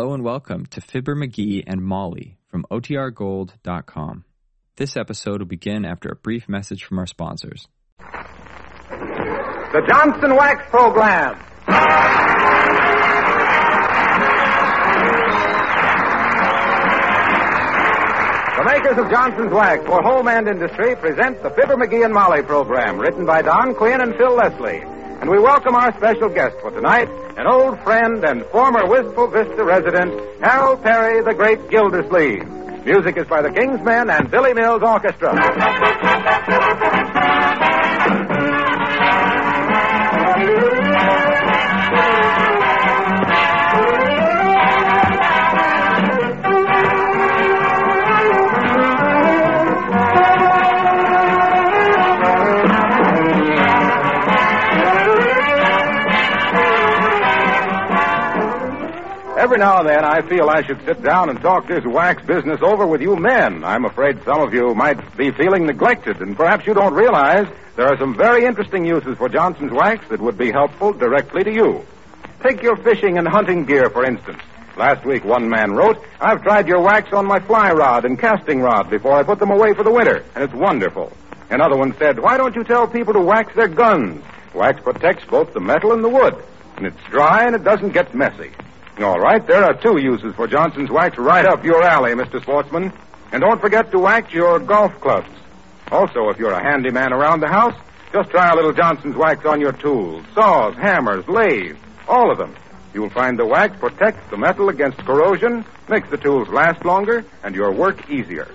Hello and welcome to Fibber McGee and Molly from OTRGold.com. This episode will begin after a brief message from our sponsors. The Johnson Wax Program. The makers of Johnson's Wax for home and industry present the Fibber McGee and Molly program, written by Don Quinn and Phil Leslie. And we welcome our special guest for tonight, an old friend and former Wistful Vista resident, Harold Peary, the great Gildersleeve. Music is by the King's Men and Billy Mills Orchestra. Every now and then I feel I should sit down and talk this wax business over with you men. I'm afraid some of you might be feeling neglected, and perhaps you don't realize there are some very interesting uses for Johnson's wax that would be helpful directly to you. Take your fishing and hunting gear, for instance. Last week, one man wrote, I've tried your wax on my fly rod and casting rod before I put them away for the winter, and it's wonderful. Another one said, Why don't you tell people to wax their guns? Wax protects both the metal and the wood, and it's dry and it doesn't get messy. All right, there are two uses for Johnson's wax right up your alley, Mr. Sportsman. And don't forget to wax your golf clubs. Also, if you're a handyman around the house, just try a little Johnson's wax on your tools, saws, hammers, lathes, all of them. You'll find the wax protects the metal against corrosion, makes the tools last longer, and your work easier.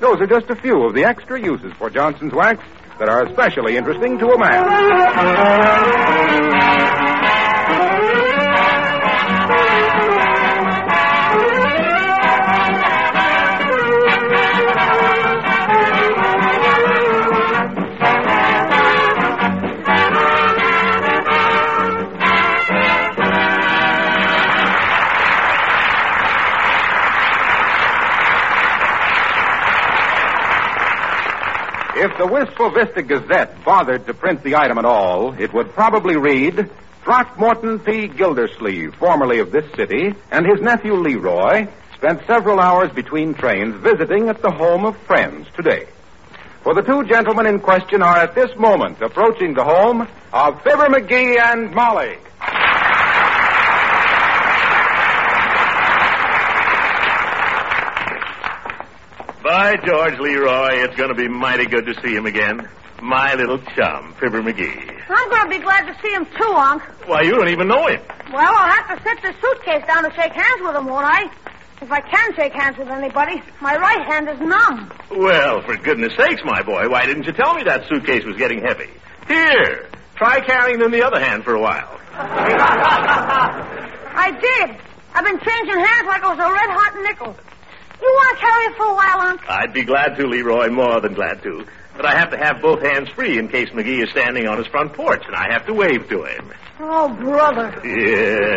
Those are just a few of the extra uses for Johnson's wax that are especially interesting to a man. The Wistful Vista Gazette bothered to print the item at all, it would probably read Throckmorton P. Gildersleeve, formerly of this city, and his nephew Leroy spent several hours between trains visiting at the home of friends today. For the two gentlemen in question are at this moment approaching the home of Fibber McGee and Molly. By George Leroy, it's going to be mighty good to see him again. My little chum, Fibber McGee. I'm going to be glad to see him too, Unc. Why, you don't even know him. Well, I'll have to set the suitcase down to shake hands with him, won't I? If I can shake hands with anybody, my right hand is numb. Well, for goodness sakes, my boy, why didn't you tell me that suitcase was getting heavy? Here, try carrying it in the other hand for a while. I did. I've been changing hands like it was a red hot nickel. You want to carry it for a while, Unc? I'd be glad to, Leroy, more than glad to. But I have to have both hands free in case McGee is standing on his front porch, and I have to wave to him. Oh, brother. Yeah.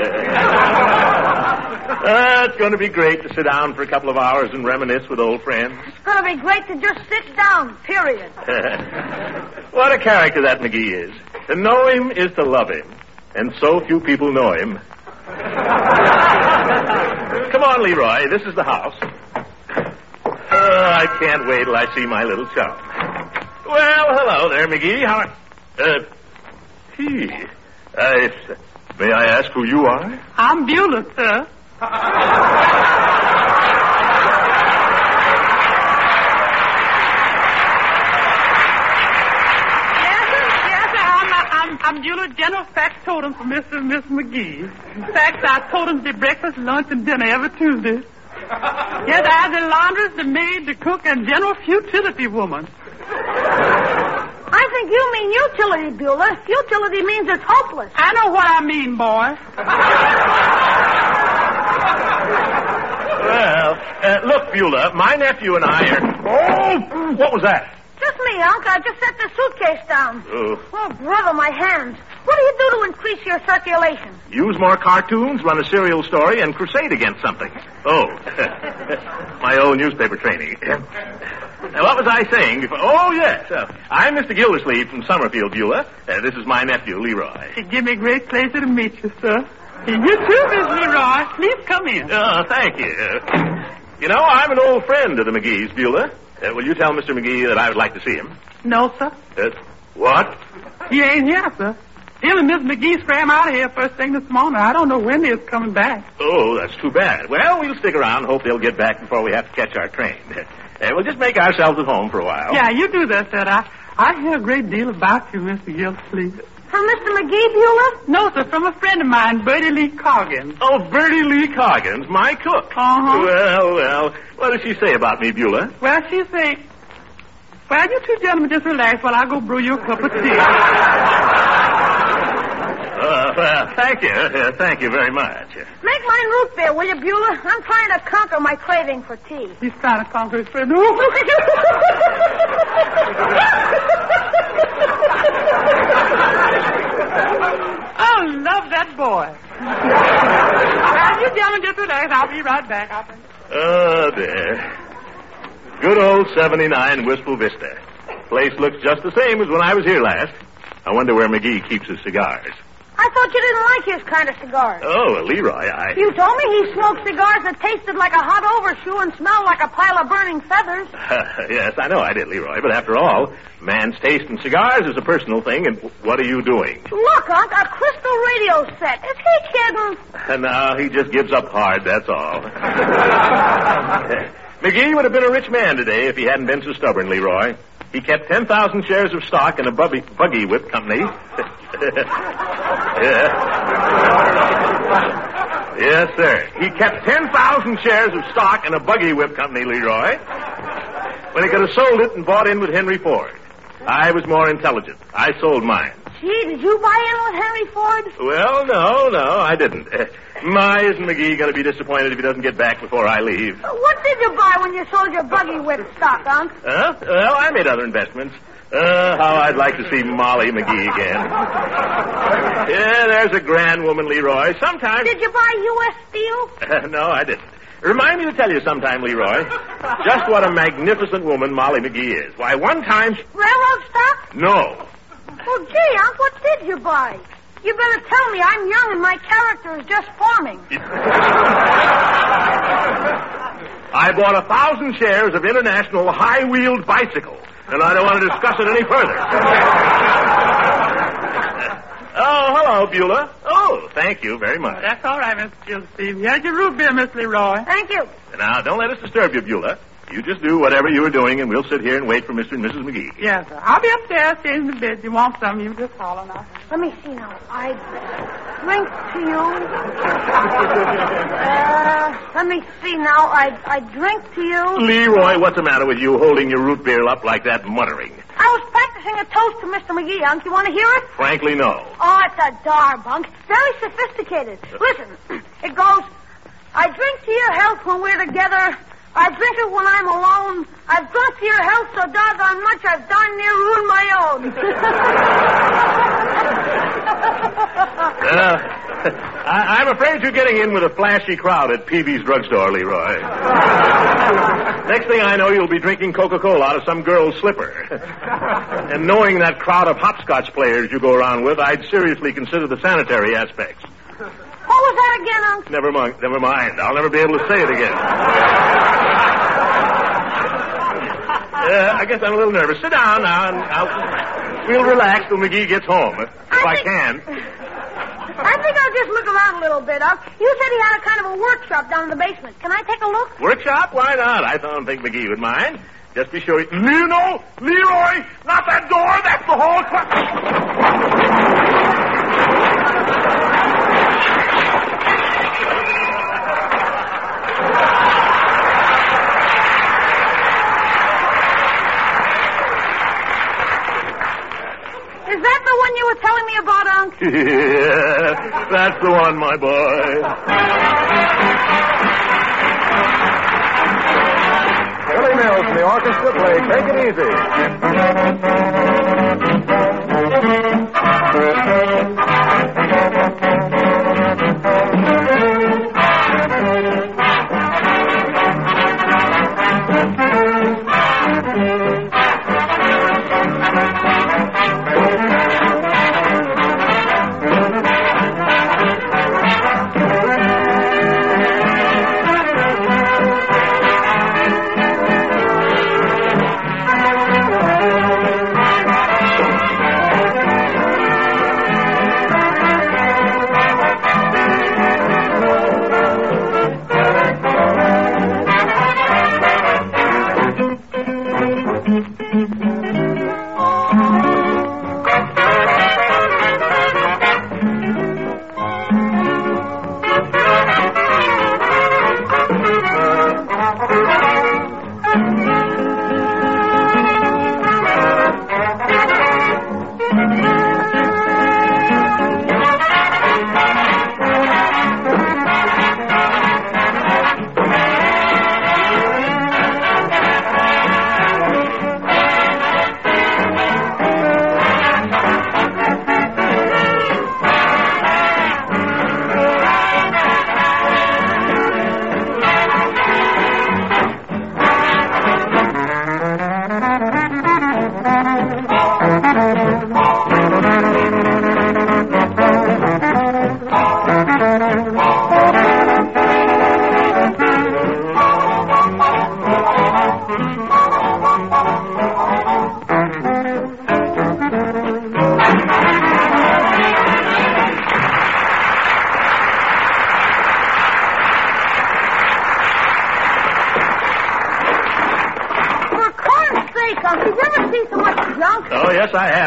uh, it's going to be great to sit down for a couple of hours and reminisce with old friends. It's going to be great to just sit down, period. what a character that McGee is. To know him is to love him. And so few people know him. Come on, Leroy. This is the house. Oh, I can't wait till I see my little chum. Well, hello there, McGee. How? Uh, he. Uh, may I ask who you are? I'm Beulah, sir. I'm, Beulah, general factotum for Mr. and Miss McGee. Fact, I told him to breakfast, lunch, and dinner every Tuesday. Yes, I'm the laundress, the maid, the cook, and general futility woman. I think you mean utility, Beulah. Futility means it's hopeless. I know what I mean, boy. Well, uh, look, Beulah, my nephew and I are. Oh, what was that? Just me, Unc. I just set the suitcase down. Oh. Oh, brother, my hands. What do you do to increase your circulation? Use more cartoons, run a serial story, and crusade against something. Oh, my old newspaper training. Now, what was I saying before? Oh, yes. Uh, I'm Mr. Gildersleeve from Summerfield, Beulah. Uh, this is my nephew, Leroy. It gives me great pleasure to meet you, sir. You too, Miss Leroy. Please come in. Oh, thank you. You know, I'm an old friend of the McGee's, Beulah. Uh, will you tell Mr. McGee that I would like to see him? No, sir. Uh, what? He ain't here, sir. Him and Miss McGee swam out of here first thing this morning. I don't know when they're coming back. Oh, that's too bad. Well, we'll stick around. And hope they'll get back before we have to catch our train. Uh, we'll just make ourselves at home for a while. Yeah, you do that, sir. I, I hear a great deal about you, Mr. Gildersleeve. From Mr. McGee, Beulah? No, sir, from a friend of mine, Birdie Lee Coggins. Oh, Birdie Lee Coggins, my cook. Uh-huh. Well, well, what does she say about me, Beulah? Well, she say, well, you two gentlemen just relax while I go brew you a cup of tea. Uh, thank you. Uh, thank you very much. Make mine root beer, will you, Beulah? I'm trying to conquer my craving for tea. He's trying to conquer his friend. oh, love that boy. well, you gentlemen just relax. I'll be right back. I'll be... Oh, dear. Good old 79 Wistful Vista. Place looks just the same as when I was here last. I wonder where McGee keeps his cigars. I thought you didn't like his kind of cigars. Oh, well, Leroy, I. You told me he smoked cigars that tasted like a hot overshoe and smelled like a pile of burning feathers. yes, I know I did, Leroy. But after all, man's taste in cigars is a personal thing, and what are you doing? Look, Unc, a crystal radio set. Is he kidding? no, he just gives up hard, that's all. McGee would have been a rich man today if he hadn't been so stubborn, Leroy. He kept 10,000 shares of stock in a buggy, buggy whip company. yeah. Yes, sir. He kept 10,000 shares of stock in a buggy whip company, Leroy, when he could have sold it and bought in with Henry Ford. I was more intelligent. I sold mine. Gee, did you buy in with Henry Ford? Well, no, no, I didn't. Uh, my, isn't McGee going to be disappointed if he doesn't get back before I leave? What did you buy when you sold your buggy whip stock, Unc? Huh? Well, I made other investments. Uh, how I'd like to see Molly McGee again. yeah, there's a grand woman, Leroy. Sometimes. Did you buy U.S. Steel? Uh, no, I didn't. Remind me to tell you sometime, Leroy, just what a magnificent woman Molly McGee is. Why, one time. Railroad stock? No. Well, gee, Unc, what did you buy? You better tell me. I'm young and my character is just forming. I bought a thousand shares of International High Wheeled Bicycle, and I don't want to discuss it any further. oh, hello, Beulah. Oh, thank you very much. That's all right, Mr. Gildersleeve. Here's your root beer, Miss Leroy. Thank you. Now, don't let us disturb you, Beulah. You just do whatever you are doing, and we'll sit here and wait for Mr. and Mrs. McGee. Yes, sir. I'll be upstairs changing the bed. You want some, you just holler now. Let me see now. I drink to you. Uh, let me see now. I I drink to you. Leroy, what's the matter with you holding your root beer up like that, muttering? I was practicing a toast to Mr. McGee, Unc. You want to hear it? Frankly, no. Oh, it's a darb, Unc. Very sophisticated. Listen, it goes, I drink to your health when we're together. I drink it when I'm alone. I've drunk to your health so doggone much I've darn near ruined my own. Uh, I, I'm afraid you're getting in with a flashy crowd at Peavey's drugstore, Leroy. Next thing I know, you'll be drinking Coca-Cola out of some girl's slipper. and knowing that crowd of hopscotch players you go around with, I'd seriously consider the sanitary aspects. Was that again, Unc? Never mind. Never mind. I'll never be able to say it again. Uh, I guess I'm a little nervous. Sit down now, and I'll, we'll relax till McGee gets home, if I, think- can. I think I'll just look around a little bit. You said he had a kind of a workshop down in the basement. Can I take a look? Workshop? Why not? I don't think McGee would mind. Just be sure. He... Lino, Leroy, not that door. That's the whole. Is that the one you were telling me about, Unc? yeah, that's the one, my boy. Billy Mills and the orchestra play Take It Easy.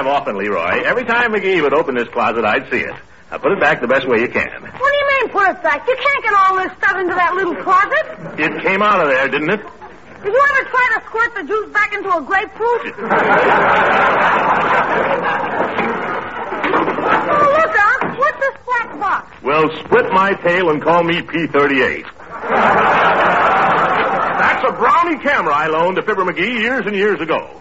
Have often, Leroy. Every time McGee would open this closet, I'd see it. Now, put it back the best way you can. What do you mean, put it back? You can't get all this stuff into that little closet. It came out of there, didn't it? Did you ever try to squirt the juice back into a grapefruit? oh, look, Unc. What's this black box? Well, split my tail and call me P-38. That's a Brownie camera I loaned to Fibber McGee years and years ago.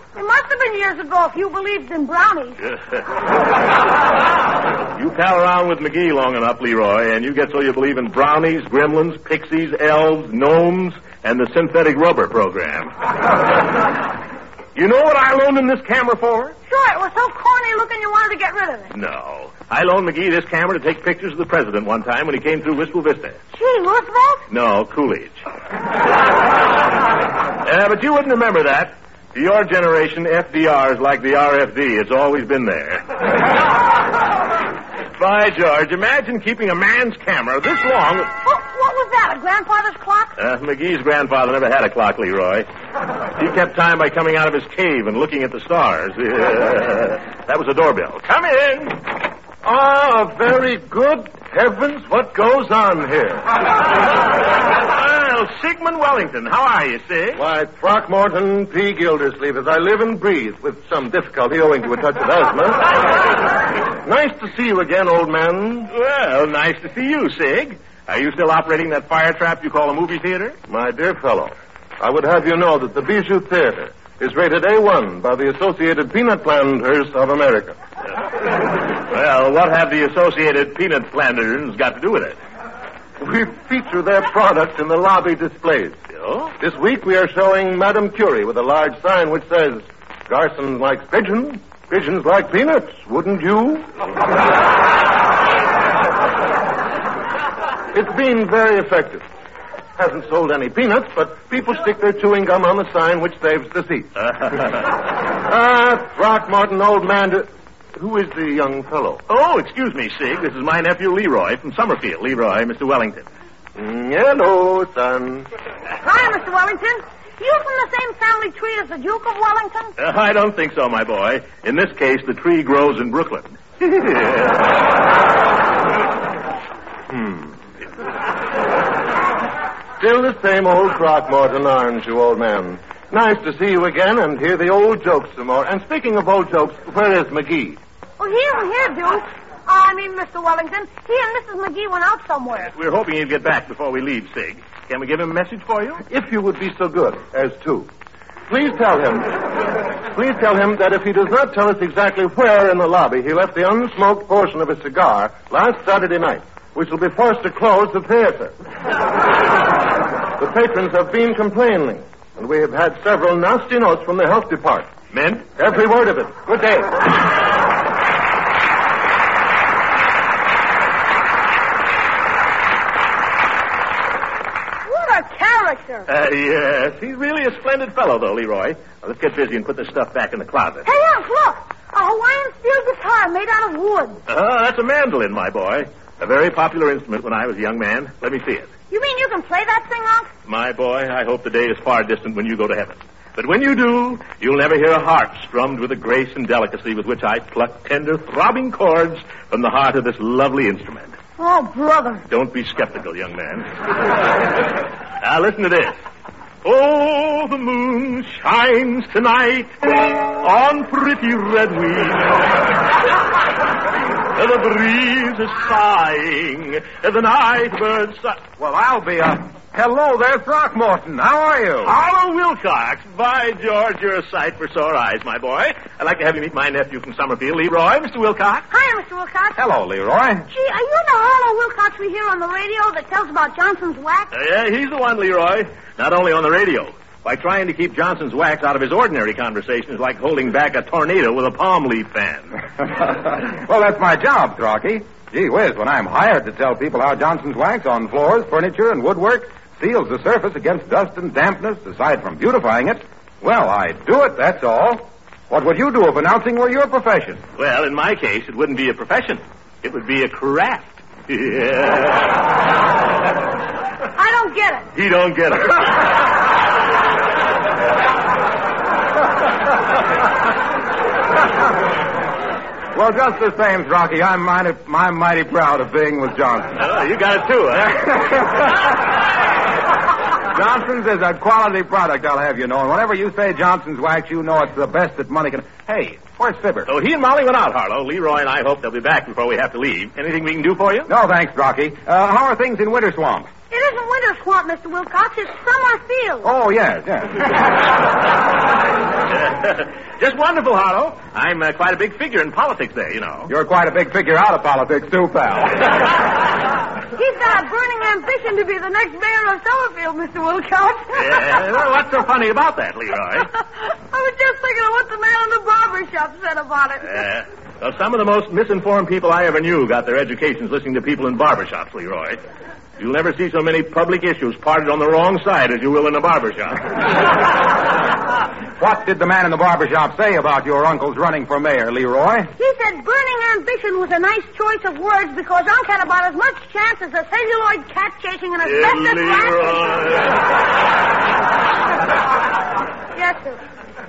It must have been years ago if you believed in brownies. you pal around with McGee long enough, Leroy, and you get so you believe in brownies, gremlins, pixies, elves, gnomes, and the synthetic rubber program. you know what I loaned him this camera for? Sure, it was so corny looking you wanted to get rid of it. No. I loaned McGee this camera to take pictures of the president one time when he came through Wistful Vista. Gee, Roosevelt? No, Coolidge. uh, but you wouldn't remember that. To your generation, FDR is like the RFD. It's always been there. By George, imagine keeping a man's camera this long. Oh, what was that, a grandfather's clock? Uh, McGee's grandfather never had a clock, Leroy. He kept time by coming out of his cave and looking at the stars. that was a doorbell. Come in. Ah, very good. Heavens, what goes on here? well, Sigmund Wellington, how are you, Sig? Why, Throckmorton P. Gildersleeve, as I live and breathe, with some difficulty owing to a touch of asthma. nice to see you again, old man. Well, nice to see you, Sig. Are you still operating that fire trap you call a movie theater? My dear fellow, I would have you know that the Bijou Theater is rated A1 by the Associated Peanut Planters of America. Well, what have the Associated Peanut Planters got to do with it? We feature their products in the lobby displays. Oh? This week we are showing Madame Curie with a large sign which says, Garson likes pigeons, pigeons like peanuts, wouldn't you? it's been very effective. Hasn't sold any peanuts, but people stick their chewing gum on the sign which saves the seats. Ah, Throckmorton, old man. Who is the young fellow? Oh, excuse me, Sig. This is my nephew Leroy from Summerfield. Leroy, Mr. Wellington. Mm, hello, son. Hi, Mr. Wellington. You from the same family tree as the Duke of Wellington? Uh, I don't think so, my boy. In this case, the tree grows in Brooklyn. Hmm. Still the same old Throckmorton, aren't you, old man? Nice to see you again and hear the old jokes some more. And speaking of old jokes, where is McGee? Oh, here, here, Duke. Oh, uh, I mean, Mr. Wellington. He and Mrs. McGee went out somewhere. We're hoping he'd get back before we leave, Sig. Can we give him a message for you? If you would be so good as to. Please tell him. Please tell him that if he does not tell us exactly where in the lobby he left the unsmoked portion of his cigar last Saturday night, we shall be forced to close the theater. the patrons have been complaining, and we have had several nasty notes from the health department. Men? Every word of it. Good day. What Uh, yes. He's really a splendid fellow, though, Leroy. Now, let's get busy and put this stuff back in the closet. Hey, Unc, look. A Hawaiian steel guitar made out of wood. Oh, that's a mandolin, my boy. A very popular instrument when I was a young man. Let me see it. You mean you can play that thing, Unc? My boy, I hope the day is far distant when you go to heaven. But when you do, you'll never hear a harp strummed with the grace and delicacy with which I pluck tender, throbbing chords from the heart of this lovely instrument. Oh, brother. Don't be skeptical, young man. now listen to this. Oh, the moon shines tonight on pretty red wings. The breeze is sighing, the night birds sigh. Well, I'll be a. Hello there, Throckmorton. How are you? Harlow Wilcox. By George, you're a sight for sore eyes, my boy. I'd like to have you meet my nephew from Summerfield, Leroy. Mr. Wilcox. Hi, Mr. Wilcox. Hello, Leroy. Gee, are you the Harlow Wilcox we hear on the radio that tells about Johnson's wax? Uh, yeah, he's the one, Leroy. Not only on the radio. By trying to keep Johnson's wax out of his ordinary conversation is like holding back a tornado with a palm leaf fan. well, that's my job, Throcky. Gee whiz, when I'm hired to tell people how Johnson's wax on floors, furniture, and woodwork seals the surface against dust and dampness, aside from beautifying it, well, I do it, that's all. What would you do if announcing were your profession? Well, in my case, it wouldn't be a profession. It would be a craft. Yeah. I don't get it. He don't get it. Well, just the same, Rocky, I'm mighty, I'm mighty proud of being with Johnson. Oh, you got it too, huh? Johnson's is a quality product, I'll have you know. And whenever you say Johnson's wax, you know it's the best that money can. Hey, where's Fibber? oh, he and Molly went out, Harlow. Leroy and I hope they'll be back before we have to leave. Anything we can do for you? No, thanks, Rocky. Uh, how are things in Winter Swamp? It isn't winter swamp, Mr. Wilcox. It's summer field. Oh, yes, yes. Just wonderful, Harlow. I'm uh, quite a big figure in politics there, you know. You're quite a big figure out of politics, too, pal. He's got a burning ambition to be the next mayor of Summerfield, Mr. Wilcox. Yeah, well, what's so funny about that, Leroy? I was just thinking of what the man in the barber shop said about it. Uh, well, some of the most misinformed people I ever knew got their educations listening to people in barbershops, Leroy. You'll never see so many public issues parted on the wrong side as you will in a barbershop. what did the man in the barber shop say about your uncle's running for mayor, Leroy? He said burning ambition was a nice choice of words because Unc had about as much chance as a celluloid cat chasing an asbestos rat. Yes, sir.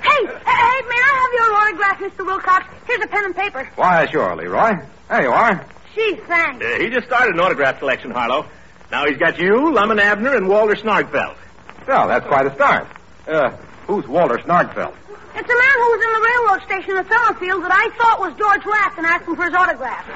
Hey, hey, hey, may I have your autograph, Mr. Wilcox? Here's a pen and paper. Why, sure, Leroy. There you are. Gee, thanks. Uh, he just started an autograph collection, Harlow. Now he's got you, Lum and Abner, and Walter Snargfeld. Well, that's quite a start. Uh, who's Walter Snargfeld? It's a man who was in the railroad station at Summerfield that I thought was George Raft and asked him for his autograph.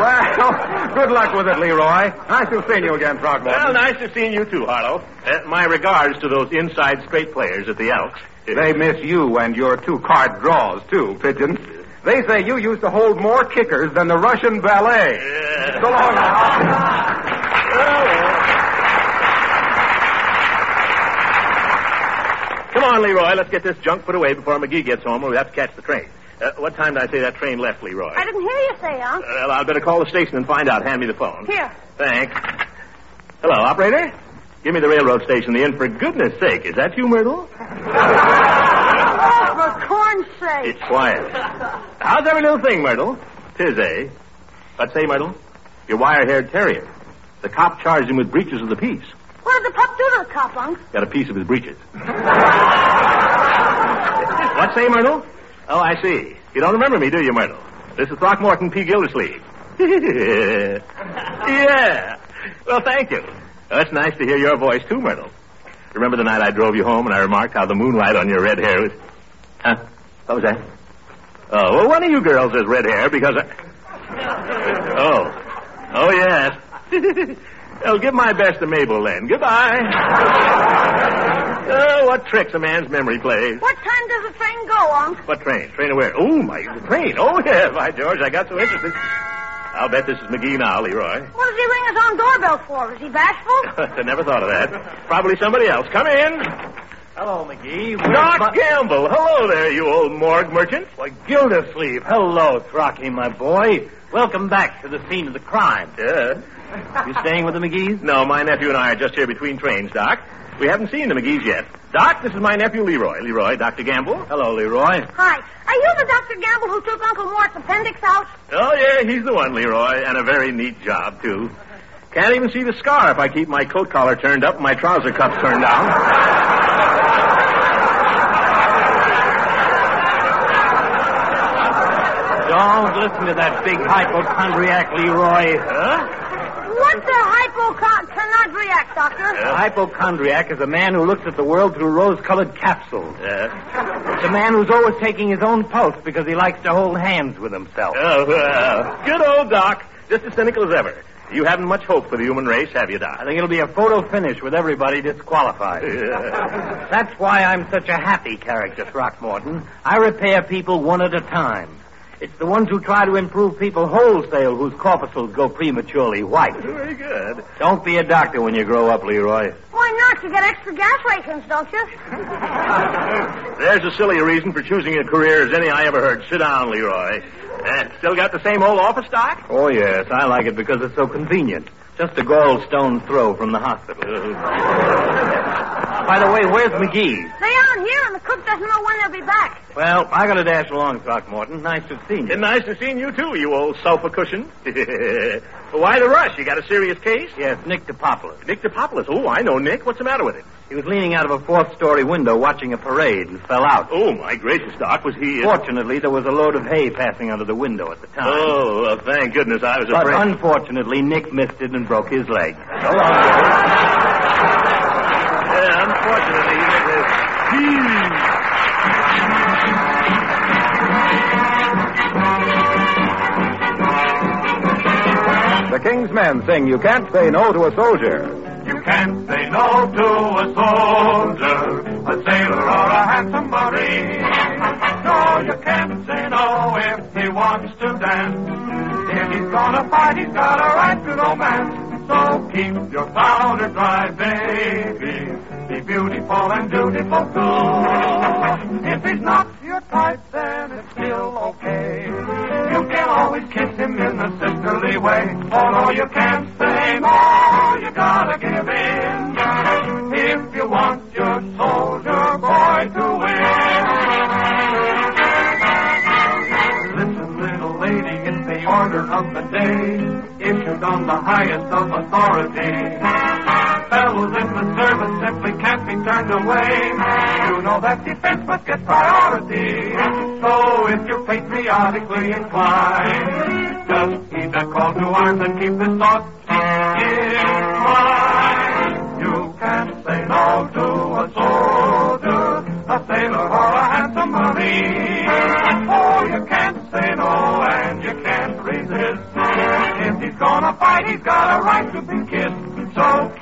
Well, good luck with it, Leroy. Nice to have seen you again, Throckmorton. Well, nice to see you too, Harlow. Uh, my regards to those inside straight players at the Elks. They miss you and your two card draws, too, Pigeon. They say you used to hold more kickers than the Russian ballet. Yeah. So long. Come on, Leroy. Let's get this junk put away before McGee gets home, or we have to catch the train. Uh, what time did I say that train left, Leroy? I didn't hear you say, Unc. Well, I'd better call the station and find out. Hand me the phone. Here. Thanks. Hello, operator. Give me the railroad station. The inn, for goodness sake. Is that you, Myrtle? It's quiet. How's every little thing, Myrtle? Tis, eh? What say, Myrtle? Your wire-haired terrier. The cop charged him with breaches of the peace. What did the pup do to the cop, Unc? Got a piece of his breeches. what say, Myrtle? Oh, I see. You don't remember me, do you, Myrtle? This is Throckmorton P. Gildersleeve. yeah. Well, thank you. Well, it's nice to hear your voice, too, Myrtle. Remember the night I drove you home and I remarked how the moonlight on your red hair was... Huh? What was that? Oh, well, one of you girls has red hair because I... Oh. Oh, yes. well, give my best to Mabel, then. Goodbye. oh, what tricks a man's memory plays. What time does the train go, Unc? What train? Train to where? Oh, my train. Oh, yeah, by George, I got so interested. I'll bet this is McGee now, Leroy. What does he ring his own doorbell for? Is he bashful? I never thought of that. Probably somebody else. Come in. Hello, McGee. Doc Gamble. Hello there, you old morgue merchant. Why, Gildersleeve. Hello, Throcky, my boy. Welcome back to the scene of the crime. Yeah. You staying with the McGees? No, my nephew and I are just here between trains, Doc. We haven't seen the McGees yet. Doc, this is my nephew Leroy. Leroy, Dr. Gamble. Hello, Leroy. Hi. Are you the Dr. Gamble who took Uncle Mort's appendix out? Oh, yeah, he's the one, Leroy, and a very neat job, too. Can't even see the scar if I keep my coat collar turned up and my trouser cuffs turned down. Don't listen to that big hypochondriac, Leroy. Huh? What's a hypochondriac, Doctor? A hypochondriac is a man who looks at the world through rose-colored capsules. Yeah. It's a man who's always taking his own pulse because he likes to hold hands with himself. Oh, well. Good old Doc. Just as cynical as ever. You haven't much hope for the human race, have you, Doc? I think it'll be a photo finish with everybody disqualified. Yeah. That's why I'm such a happy character, Throckmorton. I repair people one at a time. It's the ones who try to improve people wholesale whose corpuscles go prematurely white. Very good. Don't be a doctor when you grow up, Leroy. Why not? You get extra gas rations, don't you? There's a silly reason for choosing a career as any I ever heard. Sit down, Leroy. Eh, still got the same old office, Doc? Oh, yes. I like it because it's so convenient. Just a gallstone throw from the hospital. By the way, where's McGee? They aren't here, and the cook doesn't know when they'll be back. Well, I gotta dash along, Throckmorton. Nice to have seen you. And nice to see you too, you old sofa cushion. Why the rush? You got a serious case? Yes, Nick DePopoulos. Nick DePopoulos. Oh, I know Nick. What's the matter with him? He was leaning out of a fourth-story window watching a parade and fell out. Oh, my gracious, Doc. Was he... uh, Fortunately, there was a load of hay passing under the window at the time. Oh, well, thank goodness I was But afraid. unfortunately, Nick missed it and broke his leg. Yeah, unfortunately, Nick is... The King's Men sing You Can't Say No to a Soldier. You can't say no to a soldier, a sailor, or a handsome marine. No, you can't say no if he wants to dance. If he's gonna fight, he's got a right to romance. So keep your powder dry, baby. Be beautiful and dutiful too. If he's not your type, then it's still okay. You can always kiss him in the sisterly way. Oh no, you can't say no. You gotta give in if you want your soldier boy to win. Listen, little lady, it's the order of the day, issued on the highest of authority. Fellows in the service simply can't be turned away. You know that defense must get priority. So if you're patriotically inclined, just heed that call to arms and keep this thought in mind. You can't say no to a soldier, a sailor, or a handsome marine. Oh, you can't say no and you can't resist. If he's gonna fight, he's got a right to be kissed. So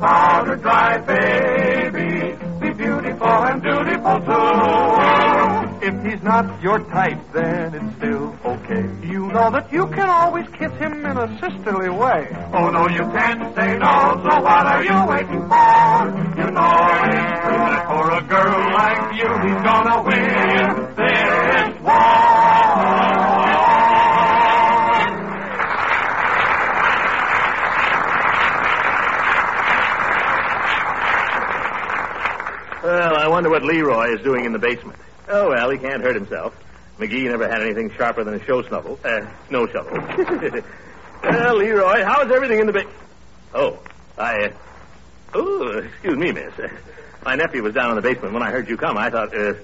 powder dry, baby. Be beautiful and dutiful too. If he's not your type, then it's still okay. You know that you can always kiss him in a sisterly way. Oh, no, you can't say no, so what are you waiting for? You know it's true that for a girl like you, he's gonna wonder what Leroy is doing in the basement. Oh, well, he can't hurt himself. McGee never had anything sharper than a show snuffle. Uh, snow shovel. well, Leroy, how's everything in the basement? Oh, I... Uh... Oh, excuse me, miss. Uh, my nephew was down in the basement. When I heard you come, I thought, uh...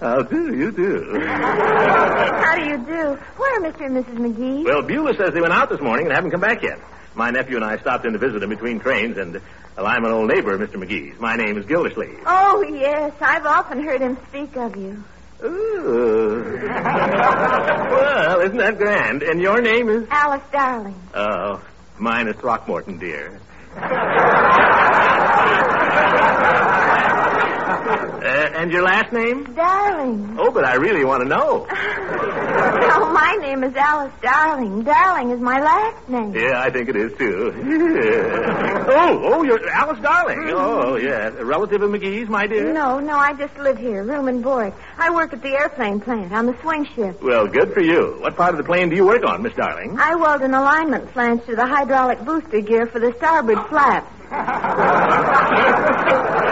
How do you do? How do you do? Where are Mr. and Mrs. McGee? Well, Beulah says they went out this morning and haven't come back yet. My nephew and I stopped in to visit him between trains, and well, I'm an old neighbor of Mr. McGee's. My name is Gildersleeve. Oh, yes. I've often heard him speak of you. Ooh. well, isn't that grand? And your name is? Alice Darling. Oh, mine is Throckmorton, dear. Uh, and your last name? Darling. Oh, but I really want to know. No, my name is Alice Darling. Darling is my last name. Yeah, I think it is too. oh, oh, you're Alice Darling. Oh, yeah, a relative of McGee's, my dear. No, no, I just live here, room and board. I work at the airplane plant on the swing shift. Well, good for you. What part of the plane do you work on, Miss Darling? I weld an alignment flange to the hydraulic booster gear for the starboard flaps.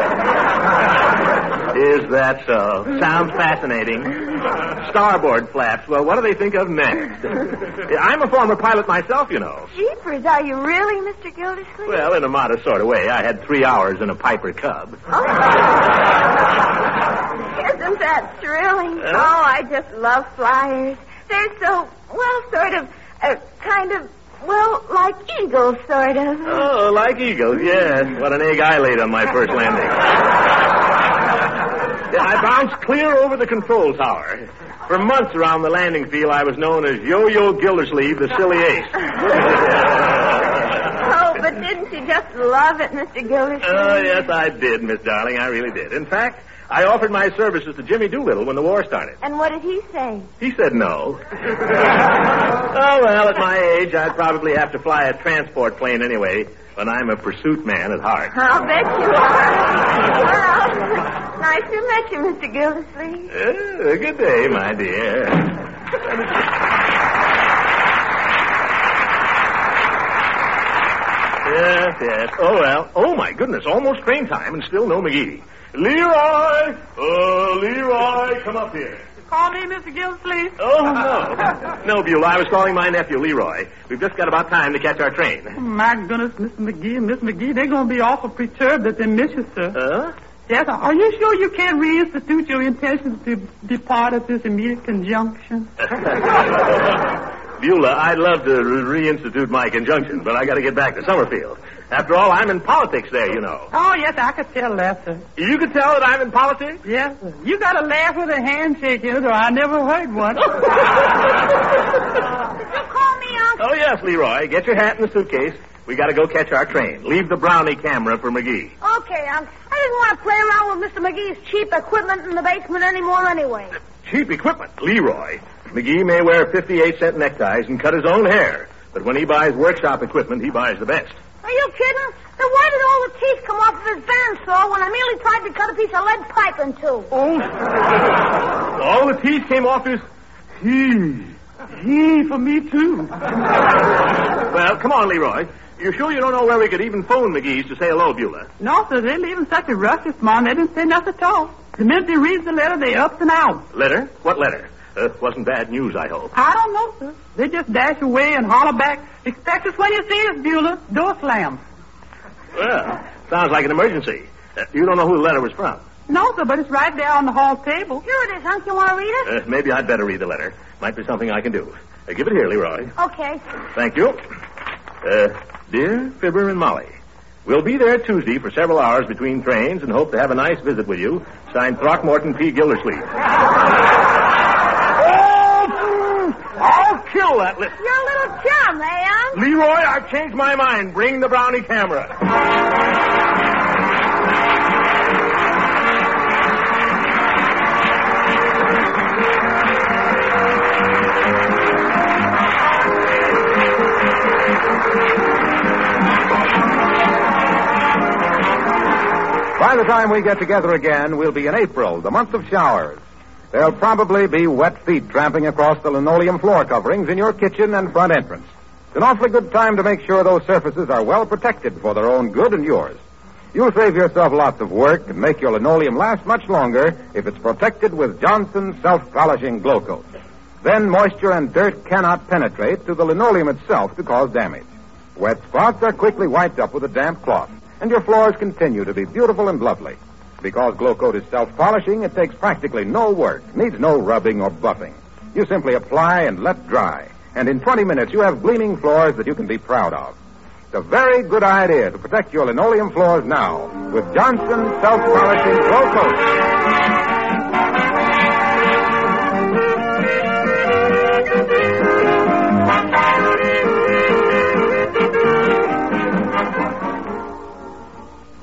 Is that so? Sounds fascinating. Starboard flaps. Well, what do they think of next? I'm a former pilot myself, you know. Jeepers, are you really, Mr. Gildersleeve? Well, in a modest sort of way. I had three hours in a Piper Cub. Isn't that thrilling? Oh, I just love flyers. They're so, well, sort of, uh, kind of, well, like eagles, sort of. Oh, like eagles, yes. What an egg I laid on my first landing. I bounced clear over the control tower. For months around the landing field, I was known as Yo-Yo Gildersleeve, the silly ace. Oh, but didn't you just love it, Mr. Gildersleeve? Oh, yes, I did, Miss Darling. I really did. In fact, I offered my services to Jimmy Doolittle when the war started. And what did he say? He said no. oh, well, at my age, I'd probably have to fly a transport plane anyway, but I'm a pursuit man at heart. I'll bet you are. Well, nice to meet you, Mr. Gildersleeve. Uh, good day, my dear. Yes, yes. Oh, well. Oh, my goodness. Almost train time and still no McGee. Leroy! Uh, Leroy, come up here. Call me, Mr. Gildersleeve. Oh, no. No, Beulah, I was calling my nephew, Leroy. We've just got about time to catch our train. My goodness, Mr. McGee and Miss McGee, they're going to be awful perturbed that they miss you, sir. Huh? Yes, are you sure you can't reinstitute your intentions to depart at this immediate conjunction? Beulah, I'd love to re- reinstitute my conjunction, but I got to get back to Summerfield. After all, I'm in politics there, you know. Oh, yes, I could tell that, sir. You can tell that I'm in politics? Yes, sir. You got to laugh with a handshake in it, or I never heard one. You call me, Uncle? Oh, yes, Leroy. Get your hat and the suitcase. We got to go catch our train. Leave the brownie camera for McGee. Okay, Uncle. I didn't want to play around with Mr. McGee's cheap equipment in the basement anymore anyway. Cheap equipment. Leroy. McGee may wear 58 cent neckties and cut his own hair, but when he buys workshop equipment, he buys the best. Are you kidding? Then why did all the teeth come off of his bandsaw when I merely tried to cut a piece of lead pipe in two? Oh. All the teeth came off his. He. He for me, too. Well, come on, Leroy. You sure you don't know where we could even phone McGee's to say hello, Beulah? No, sir, they're leaving such a rush this morning, they didn't say nothing at all. The minute they read the letter, they up and out. Letter? What letter? Uh, wasn't bad news, I hope. I don't know, sir. They just dash away and holler back, expect us when you see us, Beulah. Door slam. Well, sounds like an emergency. Uh, you don't know who the letter was from. No, sir, but it's right there on the hall table. Here it is, Unc. You want to read it? Uh, maybe I'd better read the letter. Might be something I can do. Uh, give it here, Leroy. Okay. Thank you. Uh, dear Fibber and Molly, we'll be there Tuesday for several hours between trains and hope to have a nice visit with you. Signed Throckmorton P. Gildersleeve. kill that list. You're a little chum, eh, Unc? Leroy, I've changed my mind. Bring the brownie camera. By the time we get together again, we'll be in April, the month of showers. There'll probably be wet feet tramping across the linoleum floor coverings in your kitchen and front entrance. It's an awfully good time to make sure those surfaces are well protected for their own good and yours. You'll save yourself lots of work and make your linoleum last much longer if it's protected with Johnson's self-polishing glow coat. Then moisture and dirt cannot penetrate to the linoleum itself to cause damage. Wet spots are quickly wiped up with a damp cloth, and your floors continue to be beautiful and lovely. Because Glow Coat is self-polishing, it takes practically no work, needs no rubbing or buffing. You simply apply and let dry, and in 20 minutes you have gleaming floors that you can be proud of. It's a very good idea to protect your linoleum floors now with Johnson self-polishing Glow Coat.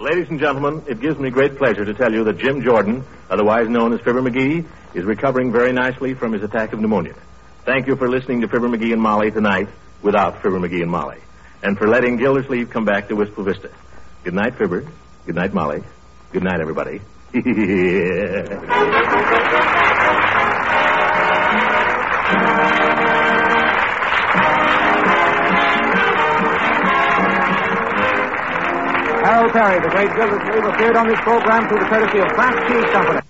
Ladies and gentlemen, it gives me great pleasure to tell you that Jim Jordan, otherwise known as Fibber McGee, is recovering very nicely from his attack of pneumonia. Thank you for listening to Fibber McGee and Molly tonight without Fibber McGee and Molly, and for letting Gildersleeve come back to Wistful Vista. Good night, Fibber. Good night, Molly. Good night, everybody. Peary, the great Gildersleeve, appeared on this program through the courtesy of Kraft Cheese Company.